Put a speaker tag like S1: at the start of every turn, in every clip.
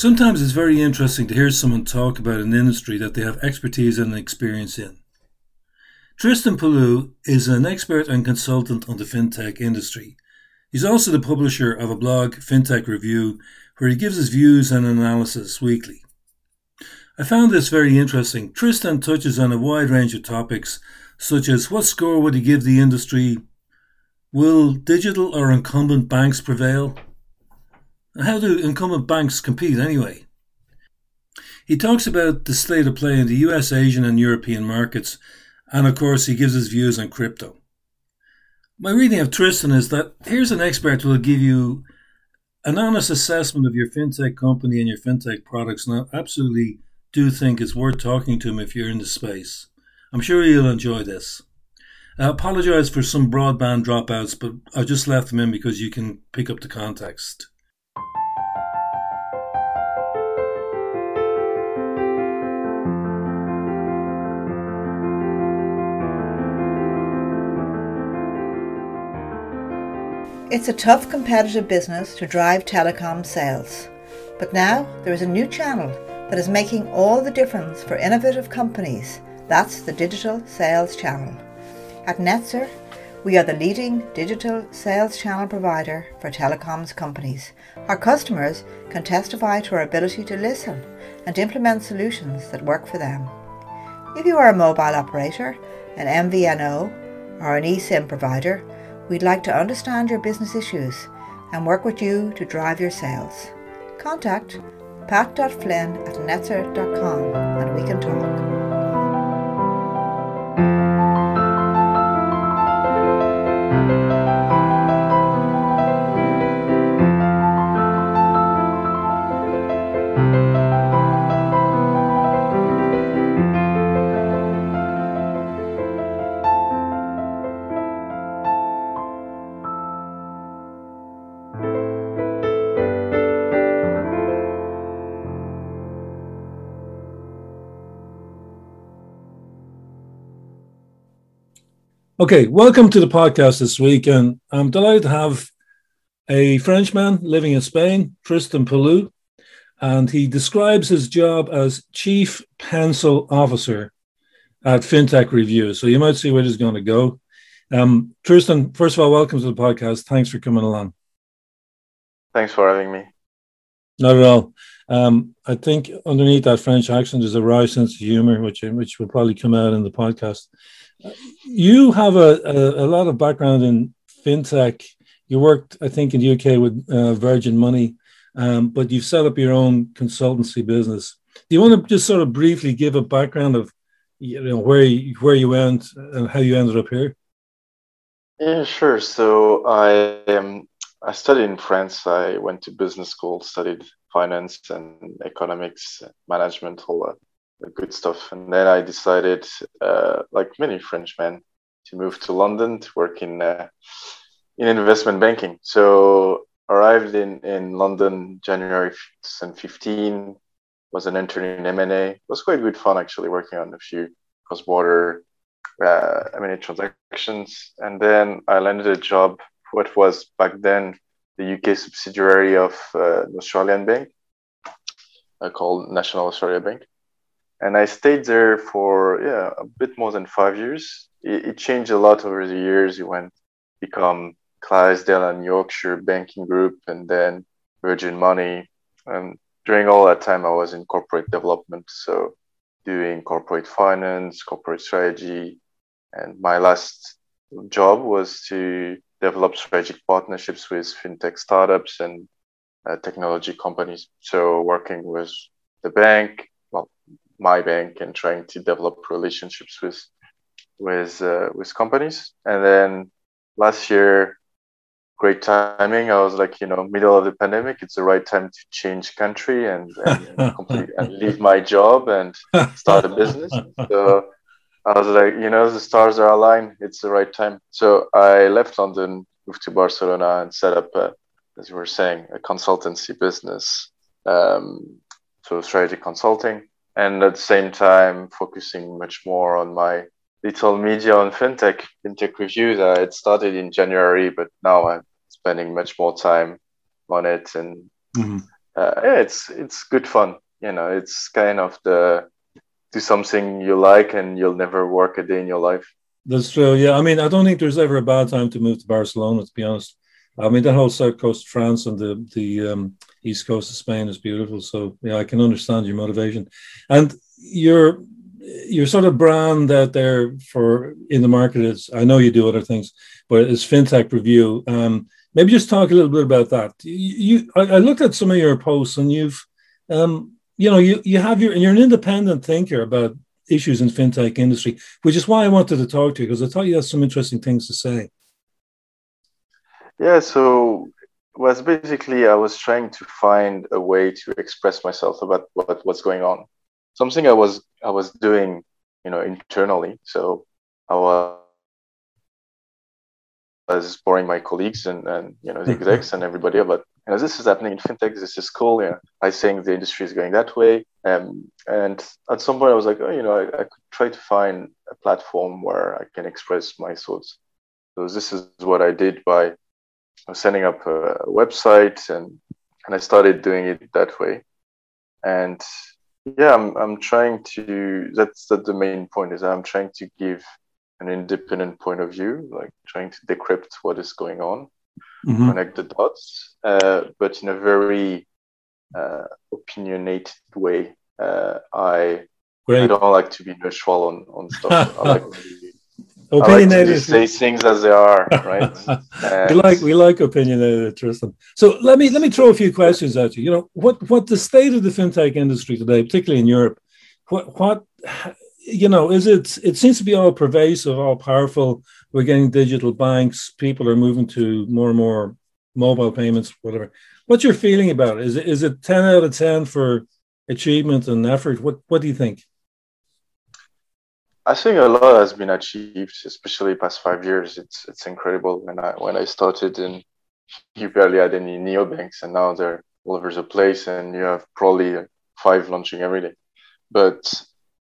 S1: Sometimes it's very interesting to hear someone talk about an industry that they have expertise and experience in. Tristan Pollou is an expert and consultant on the fintech industry. He's also the publisher of a blog, Fintech Review, where he gives his views and analysis weekly. I found this very interesting. Tristan touches on a wide range of topics, such as what score would he give the industry? Will digital or incumbent banks prevail? How do incumbent banks compete anyway? He talks about the state of play in the US, Asian, and European markets, and of course, he gives his views on crypto. My reading of Tristan is that here's an expert who will give you an honest assessment of your fintech company and your fintech products, and I absolutely do think it's worth talking to him if you're in the space. I'm sure you'll enjoy this. I apologize for some broadband dropouts, but I just left them in because you can pick up the context.
S2: It's a tough competitive business to drive telecom sales. But now there is a new channel that is making all the difference for innovative companies. That's the digital sales channel. At Netzer, we are the leading digital sales channel provider for telecoms companies. Our customers can testify to our ability to listen and implement solutions that work for them. If you are a mobile operator, an MVNO, or an eSIM provider, We'd like to understand your business issues and work with you to drive your sales. Contact pat.flynn at netzer.com and we can talk.
S1: Okay, welcome to the podcast this week, and I'm delighted to have a Frenchman living in Spain, Tristan Pollou, and he describes his job as Chief Pencil Officer at FinTech Review. So you might see where this is going to go. Um, Tristan, first of all, welcome to the podcast. Thanks for coming along.
S3: Thanks for having me.
S1: Not at all. Um, I think underneath that French accent is a wry sense of humor, which which will probably come out in the podcast. You have a, a, a, lot of background in fintech. You worked, I think, in the UK with uh, Virgin Money, um, but you've set up your own consultancy business. Do you want to just sort of briefly give a background of you know where you, where you went and how you ended up here?
S3: Yeah, sure. So I um, I studied in France. I went to business school, studied finance and economics, management, all that good stuff. And then I decided, uh, like many Frenchmen, to move to London to work in uh, in investment banking. So arrived in in London January 2015. Was an intern in M&A. Was quite good fun actually working on a few cross-border uh, M&A transactions. And then I landed a job. What was back then the UK subsidiary of uh, an Australian bank uh, called National Australia Bank and I stayed there for yeah a bit more than five years. It, it changed a lot over the years. It went become Clydesdale and Yorkshire Banking Group, and then Virgin Money. And during all that time, I was in corporate development, so doing corporate finance, corporate strategy, and my last job was to develop strategic partnerships with fintech startups and uh, technology companies. So working with the bank, my bank and trying to develop relationships with with uh, with companies. And then last year, great timing. I was like, you know, middle of the pandemic. It's the right time to change country and and, complete, and leave my job and start a business. So I was like, you know, the stars are aligned. It's the right time. So I left London, moved to Barcelona, and set up, a, as you were saying, a consultancy business. Um, so strategy consulting and at the same time focusing much more on my little media on fintech fintech reviews uh, it started in january but now i'm spending much more time on it and mm-hmm. uh, yeah, it's it's good fun. You know, it's kind of the do something you like and you'll never work a day in your life.
S1: That's true. Yeah, I mean, I don't think there's ever a bad time to move to Barcelona. To be honest, I mean, the whole south coast of France and the the um, east coast of Spain is beautiful. So yeah, I can understand your motivation, and your your sort of brand out there for in the market is. I know you do other things, but it's FinTech Review. Um, maybe just talk a little bit about that. You, you I, I looked at some of your posts, and you've, um, you know, you you have your you're an independent thinker about issues in fintech industry, which is why I wanted to talk to you because I thought you had some interesting things to say.
S3: Yeah, so was basically I was trying to find a way to express myself about what what's going on. Something I was I was doing, you know, internally. So I was was boring my colleagues and, and you know the execs and everybody about you know this is happening in fintech this is cool yeah i think the industry is going that way um, and at some point i was like oh you know I, I could try to find a platform where i can express my thoughts so this is what i did by setting up a website and and i started doing it that way and yeah i'm, I'm trying to that's that the main point is i'm trying to give an independent point of view, like trying to decrypt what is going on, mm-hmm. connect the dots, uh, but in a very uh, opinionated way. Uh, I I don't like to be neutral on, on stuff. I like to, opinionated. Like say things as they are, right?
S1: we like we like opinionated, Tristan. So let me let me throw a few questions at you. You know what what the state of the fintech industry today, particularly in Europe, what what you know, is it? It seems to be all pervasive, all powerful. We're getting digital banks. People are moving to more and more mobile payments, whatever. What's your feeling about it? Is it is it ten out of ten for achievement and effort? What What do you think?
S3: I think a lot has been achieved, especially past five years. It's it's incredible. When I when I started, and you barely had any neobanks, and now they're all over the place, and you have probably five launching every day. But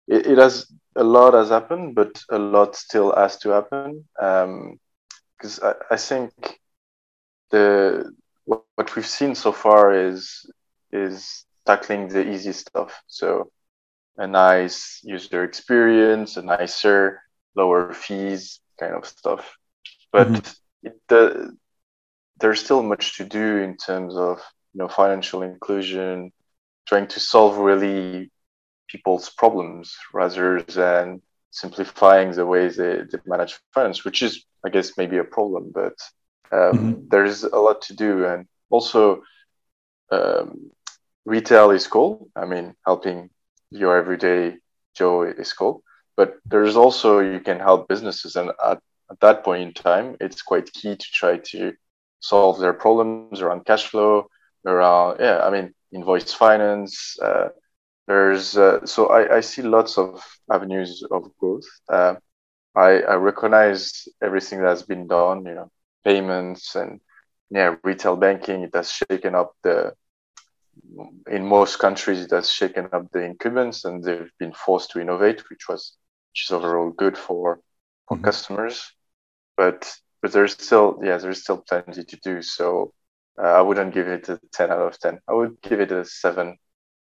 S3: it, it has a lot has happened, but a lot still has to happen. Because um, I, I think the what, what we've seen so far is is tackling the easy stuff. So a nice user experience, a nicer, lower fees kind of stuff. But mm-hmm. it, the, there's still much to do in terms of you know financial inclusion, trying to solve really people's problems rather than simplifying the way they, they manage finance, which is, I guess, maybe a problem, but um, mm-hmm. there's a lot to do. And also, um, retail is cool. I mean, helping your everyday Joe is cool. But there's also, you can help businesses. And at, at that point in time, it's quite key to try to solve their problems around cash flow, around, yeah, I mean, invoice finance, uh, there's uh, so I, I see lots of avenues of growth. Uh, I, I recognize everything that's been done, you know, payments and yeah, retail banking. It has shaken up the in most countries it has shaken up the incumbents and they've been forced to innovate, which was which is overall good for for mm-hmm. customers. But but there's still yeah there's still plenty to do. So uh, I wouldn't give it a ten out of ten. I would give it a seven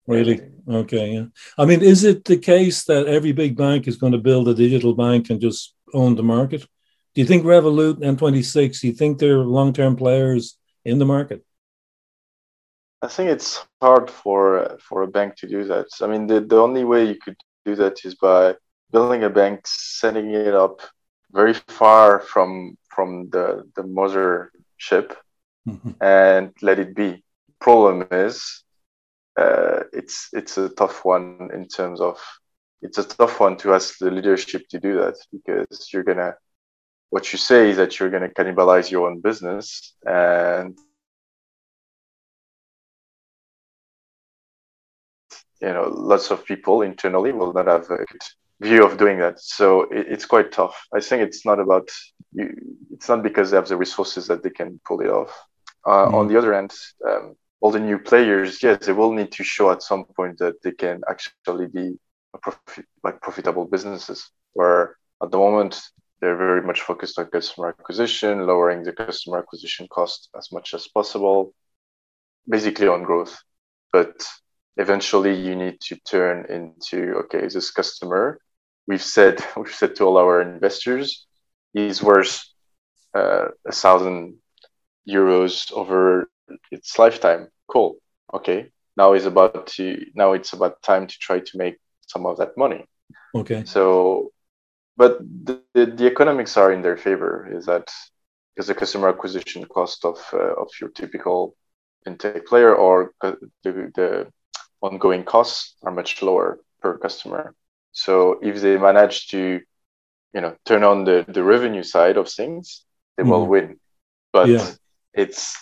S1: Really? Okay. Yeah. I mean, is it the case that every big bank is going to build a digital bank and just own the market? Do you think Revolut and N26, do you think they're long term players in the market?
S3: I think it's hard for for a bank to do that. I mean, the, the only way you could do that is by building a bank, setting it up very far from from the the mother ship, mm-hmm. and let it be. Problem is uh, it's it's a tough one in terms of it's a tough one to ask the leadership to do that because you're gonna what you say is that you're gonna cannibalize your own business and you know lots of people internally will not have a good view of doing that so it, it's quite tough i think it's not about you it's not because they have the resources that they can pull it off uh, mm-hmm. on the other end um, all the new players, yes, they will need to show at some point that they can actually be profit, like profitable businesses. Where at the moment they're very much focused on customer acquisition, lowering the customer acquisition cost as much as possible, basically on growth. but eventually you need to turn into okay, this customer we've said we've said to all our investors is worth uh, a thousand euros over its lifetime. Cool. Okay. Now is about to now it's about time to try to make some of that money.
S1: Okay.
S3: So, but the, the, the economics are in their favor. Is that because the customer acquisition cost of uh, of your typical fintech player or the, the ongoing costs are much lower per customer. So if they manage to, you know, turn on the, the revenue side of things, they mm-hmm. will win. But yeah. it's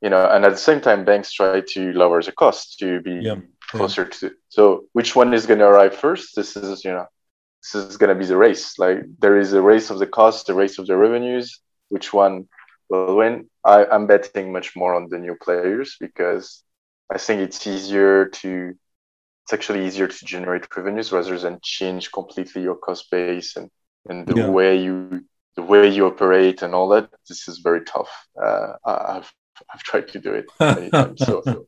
S3: you know, and at the same time, banks try to lower the cost to be yeah. closer yeah. to. So which one is going to arrive first? This is you know, this is going to be the race. Like there is a race of the cost, the race of the revenues. Which one will win? I, I'm betting much more on the new players because I think it's easier to it's actually easier to generate revenues rather than change completely your cost base and, and the yeah. way you the way you operate and all that. This is very tough. Uh, I've I've tried to do it many times, so, so,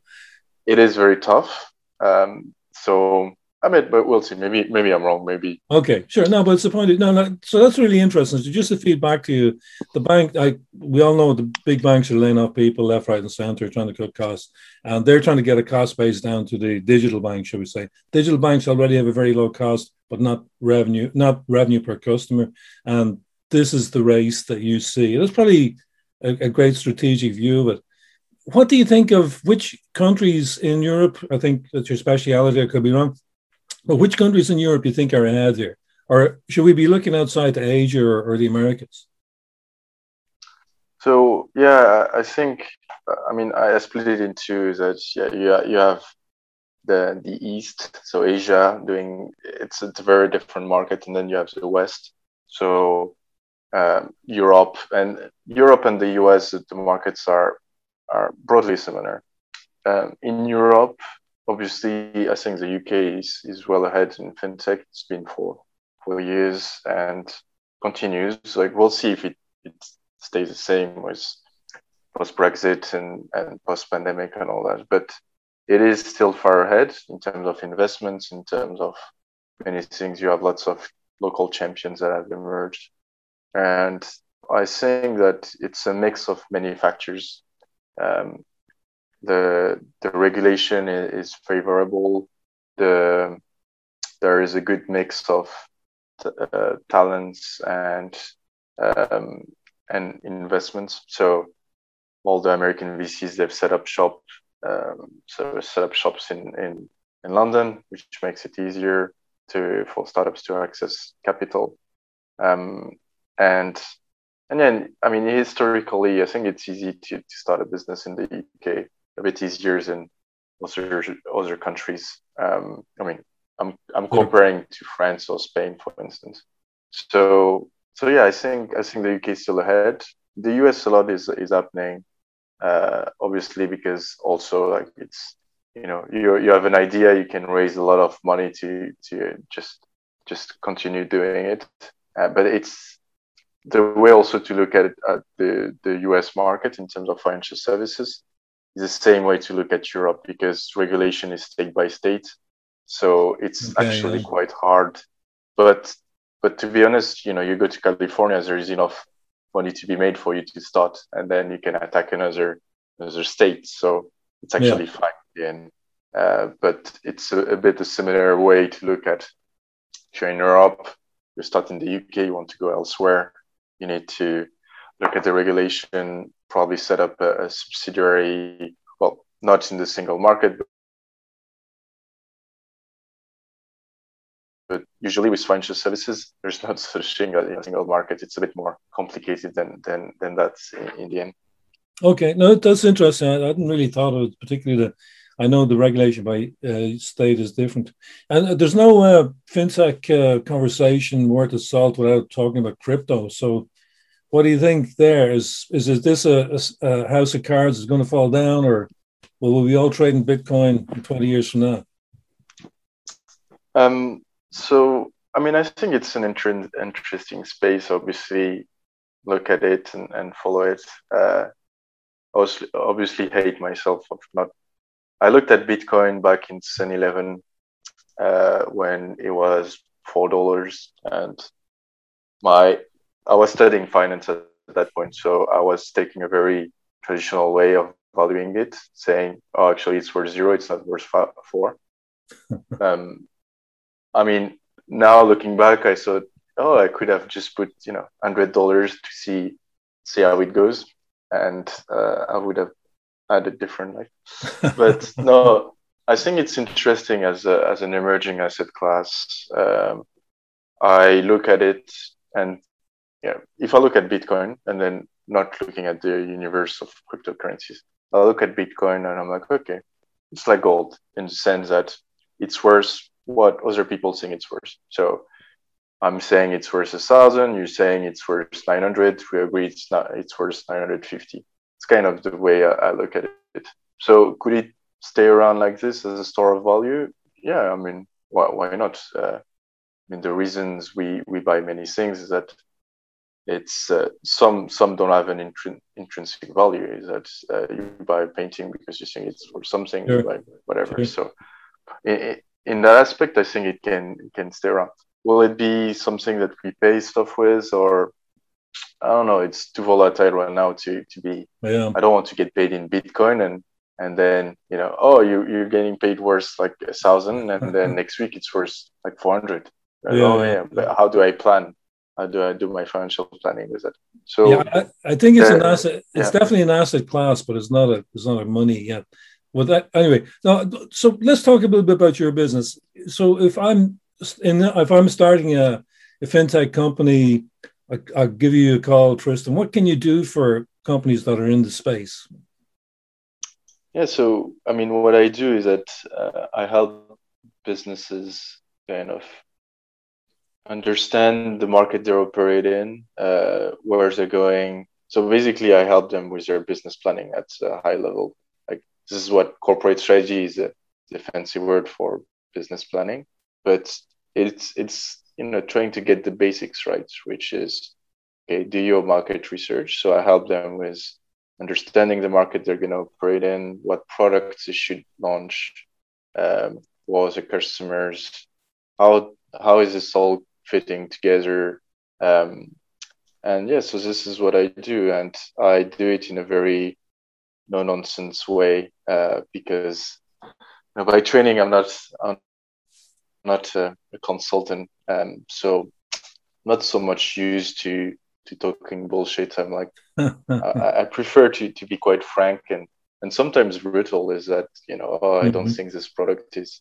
S3: it is very tough. Um, so I mean, but we'll see. Maybe maybe I'm wrong. Maybe.
S1: Okay, sure. No, but it's the point. No, no. So that's really interesting. So just to feed back to you, the bank. I we all know the big banks are laying off people left, right, and center, trying to cut costs, and they're trying to get a cost base down to the digital bank, shall we say? Digital banks already have a very low cost, but not revenue, not revenue per customer, and this is the race that you see. It's probably a, a great strategic view of it what do you think of which countries in Europe? I think that's your speciality. I could be wrong. But which countries in Europe do you think are ahead here? Or should we be looking outside to Asia or, or the Americas?
S3: So yeah, I think I mean I split it into that. Yeah, you you have the the East, so Asia doing it's it's a very different market, and then you have the West, so um, Europe and Europe and the US. The markets are are broadly similar. Um, in Europe, obviously, I think the UK is, is well ahead in fintech. It's been for for years and continues. Like we'll see if it, it stays the same with post Brexit and, and post pandemic and all that. But it is still far ahead in terms of investments, in terms of many things. You have lots of local champions that have emerged. And I think that it's a mix of many factors. Um, the the regulation is, favorable. The there is a good mix of uh, talents and um, and investments. So all the American VCs they've set up shop, um, so set up shops in, in in London, which makes it easier to for startups to access capital. Um, and and then I mean historically, I think it's easy to, to start a business in the UK a bit easier than other other countries. Um, I mean, I'm I'm comparing to France or Spain, for instance. So so yeah, I think I think the UK is still ahead. The US a lot is is happening, uh, obviously because also like it's you know you you have an idea, you can raise a lot of money to to just just continue doing it, uh, but it's the way also to look at, it, at the the US market in terms of financial services the same way to look at Europe because regulation is state by state. So it's okay, actually yeah. quite hard. But but to be honest, you know, you go to California, there is enough money to be made for you to start, and then you can attack another another state. So it's actually yeah. fine. And uh, but it's a, a, bit a similar way to look at. If you're in Europe, you start in the UK, you want to go elsewhere, you need to look at the regulation, probably set up a, a subsidiary, well, not in the single market, but usually with financial services, there's not such thing as a single market. It's a bit more complicated than than than that in, the end.
S1: Okay, no, that's interesting. I, hadn't really thought of it, particularly the. I know the regulation by uh, state is different, and uh, there's no uh, fintech uh, conversation worth of salt without talking about crypto. So, what do you think there? Is is, is this a, a, a house of cards is going to fall down, or will we all trading Bitcoin 20 years from now?
S3: Um, so, I mean, I think it's an inter- interesting space. Obviously, look at it and, and follow it. Uh, was obviously hate myself of not I looked at Bitcoin back in 2011 uh, when it was four dollars, and my I was studying finance at that point, so I was taking a very traditional way of valuing it, saying, "Oh, actually, it's worth zero. It's not worth four. um, I mean, now looking back, I thought, oh, I could have just put you know hundred dollars to see see how it goes, and uh, I would have had a different life. but no, I think it's interesting as a, as an emerging asset class. Um, I look at it, and yeah, if I look at Bitcoin and then not looking at the universe of cryptocurrencies, I look at Bitcoin and I'm like, okay, it's like gold in the sense that it's worth what other people think it's worth. So I'm saying it's worth a thousand. You're saying it's worth 900. We agree it's not. It's worth 950. It's kind of the way I, I look at it. So could it stay around like this as a store of value? Yeah, I mean, why, why not? Uh, I mean, the reasons we we buy many things is that it's uh, some some don't have an intrin- intrinsic value. Is that uh, you buy a painting because you think it's for something, sure. like whatever. Sure. So, in, in that aspect, I think it can it can stay around will it be something that we pay stuff with or I don't know. It's too volatile right now to to be. Yeah. I don't want to get paid in Bitcoin and and then you know, oh, you you're getting paid worth like a thousand, and then next week it's worth like four hundred. Yeah. Oh yeah, but how do I plan? How do I do my financial planning with it?
S1: So yeah, I, I think it's an asset. It's yeah. definitely an asset class, but it's not a it's not a money yet. Well, that anyway. Now, so let's talk a little bit about your business. So if I'm in, if I'm starting a, a fintech company, I, I'll give you a call, Tristan. What can you do for companies that are in the space?
S3: Yeah, so I mean, what I do is that uh, I help businesses kind of understand the market they operate in, uh, where they're going. So basically, I help them with their business planning at a high level. Like this is what corporate strategy is a, a fancy word for business planning, but it's it's you know trying to get the basics right, which is okay, do your market research. So I help them with understanding the market they're going to operate in, what products they should launch, um, what are the customers, how how is this all fitting together, um, and yeah, so this is what I do, and I do it in a very no nonsense way uh, because you know, by training I'm not I'm not a, a consultant, um, so not so much used to to talking bullshit. I'm like, I, I, prefer to to be quite frank and and sometimes brutal. Is that you know, oh, I mm-hmm. don't think this product is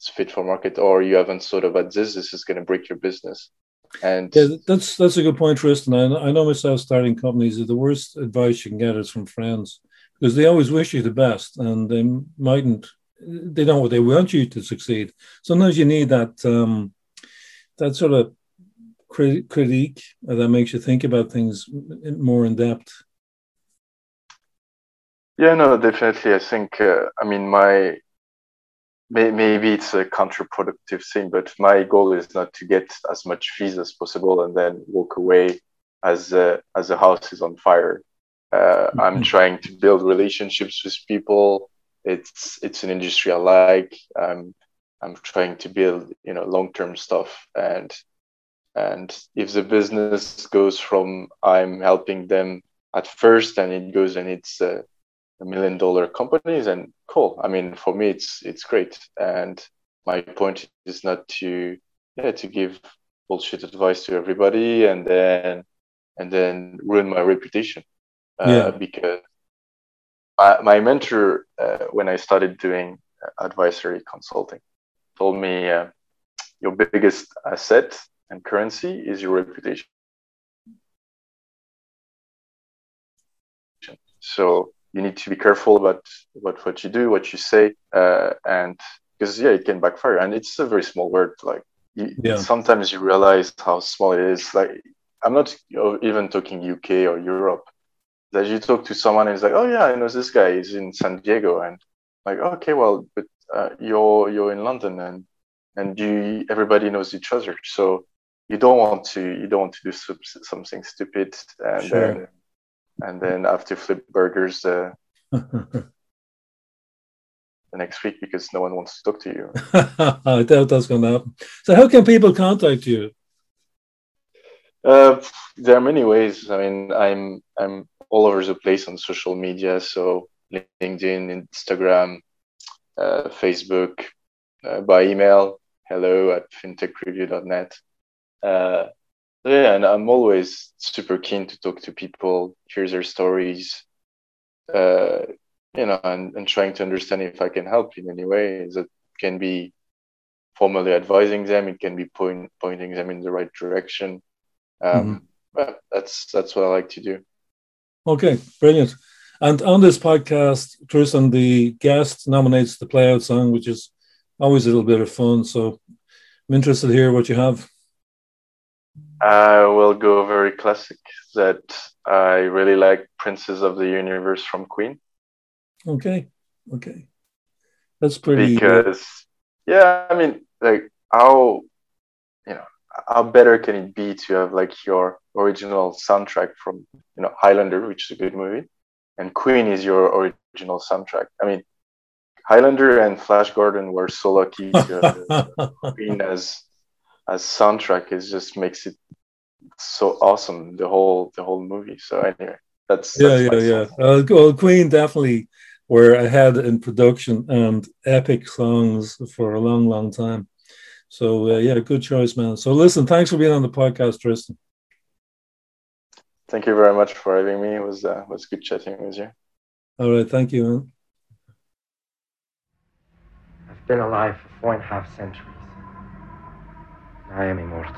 S3: is fit for market, or you haven't thought about this. This is going to break your business. And
S1: yeah, that's that's a good point, Tristan. I, I know myself starting companies the worst advice you can get is from friends because they always wish you the best and they mightn't they don't they want you to succeed. Sometimes you need that um, that sort of crit- critique that makes you think about things more in depth.
S3: Yeah, no, definitely. I think uh, I mean my may, maybe it's a counterproductive thing, but my goal is not to get as much fees as possible and then walk away as uh, as the house is on fire. Uh, mm-hmm. I'm trying to build relationships with people it's it's an industry I like. I'm I'm trying to build you know long term stuff and and if the business goes from I'm helping them at first and it goes and it's a, a million dollar companies and cool. I mean for me it's it's great and my point is not to yeah to give bullshit advice to everybody and then and then ruin my reputation uh, yeah. because my, my mentor, uh, when I started doing advisory consulting, told me uh, your biggest asset and currency is your reputation. So you need to be careful about, about what you do, what you say, uh, and because yeah, it can backfire. And it's a very small word. Like you, yeah. sometimes you realize how small it is. Like I'm not even talking UK or Europe that you talk to someone and it's like, oh yeah, I know this guy is in San Diego, and like, okay, well, but uh, you're you're in London, and and you everybody knows each other, so you don't want to you don't want to do something stupid, and sure. And then have to flip burgers. Uh, the next week because no one wants to talk to you.
S1: I doubt that's going to happen. So, how can people contact you?
S3: Uh, there are many ways. I mean, I'm I'm all over the place on social media. So LinkedIn, Instagram, uh, Facebook, uh, by email, hello at fintechreview.net. Yeah, and I'm always super keen to talk to people, hear their stories, uh, you know, and, and trying to understand if I can help in any way. That can be formally advising them, it can be point, pointing them in the right direction. Um, mm-hmm. That's that's what I like to do.
S1: Okay, brilliant. And on this podcast, Tristan, the guest nominates the playout song, which is always a little bit of fun. So I'm interested to hear what you have.
S3: I will go very classic that I really like Princes of the Universe from Queen.
S1: Okay. Okay. That's pretty uh,
S3: because yeah, I mean like how you know how better can it be to have like your original soundtrack from you know Highlander, which is a good movie, and Queen is your original soundtrack. I mean, Highlander and Flash Gordon were so lucky to have Queen as as soundtrack. It just makes it so awesome the whole the whole movie. So anyway, that's,
S1: yeah yeah yeah. Uh, well, Queen definitely were ahead in production and epic songs for a long long time. So uh, yeah, good choice, man. So listen, thanks for being on the podcast, Tristan.
S3: Thank you very much for having me. It was uh, was good chatting with you.
S1: All right, thank you, man.
S4: I've been alive for four and a half centuries. I am immortal.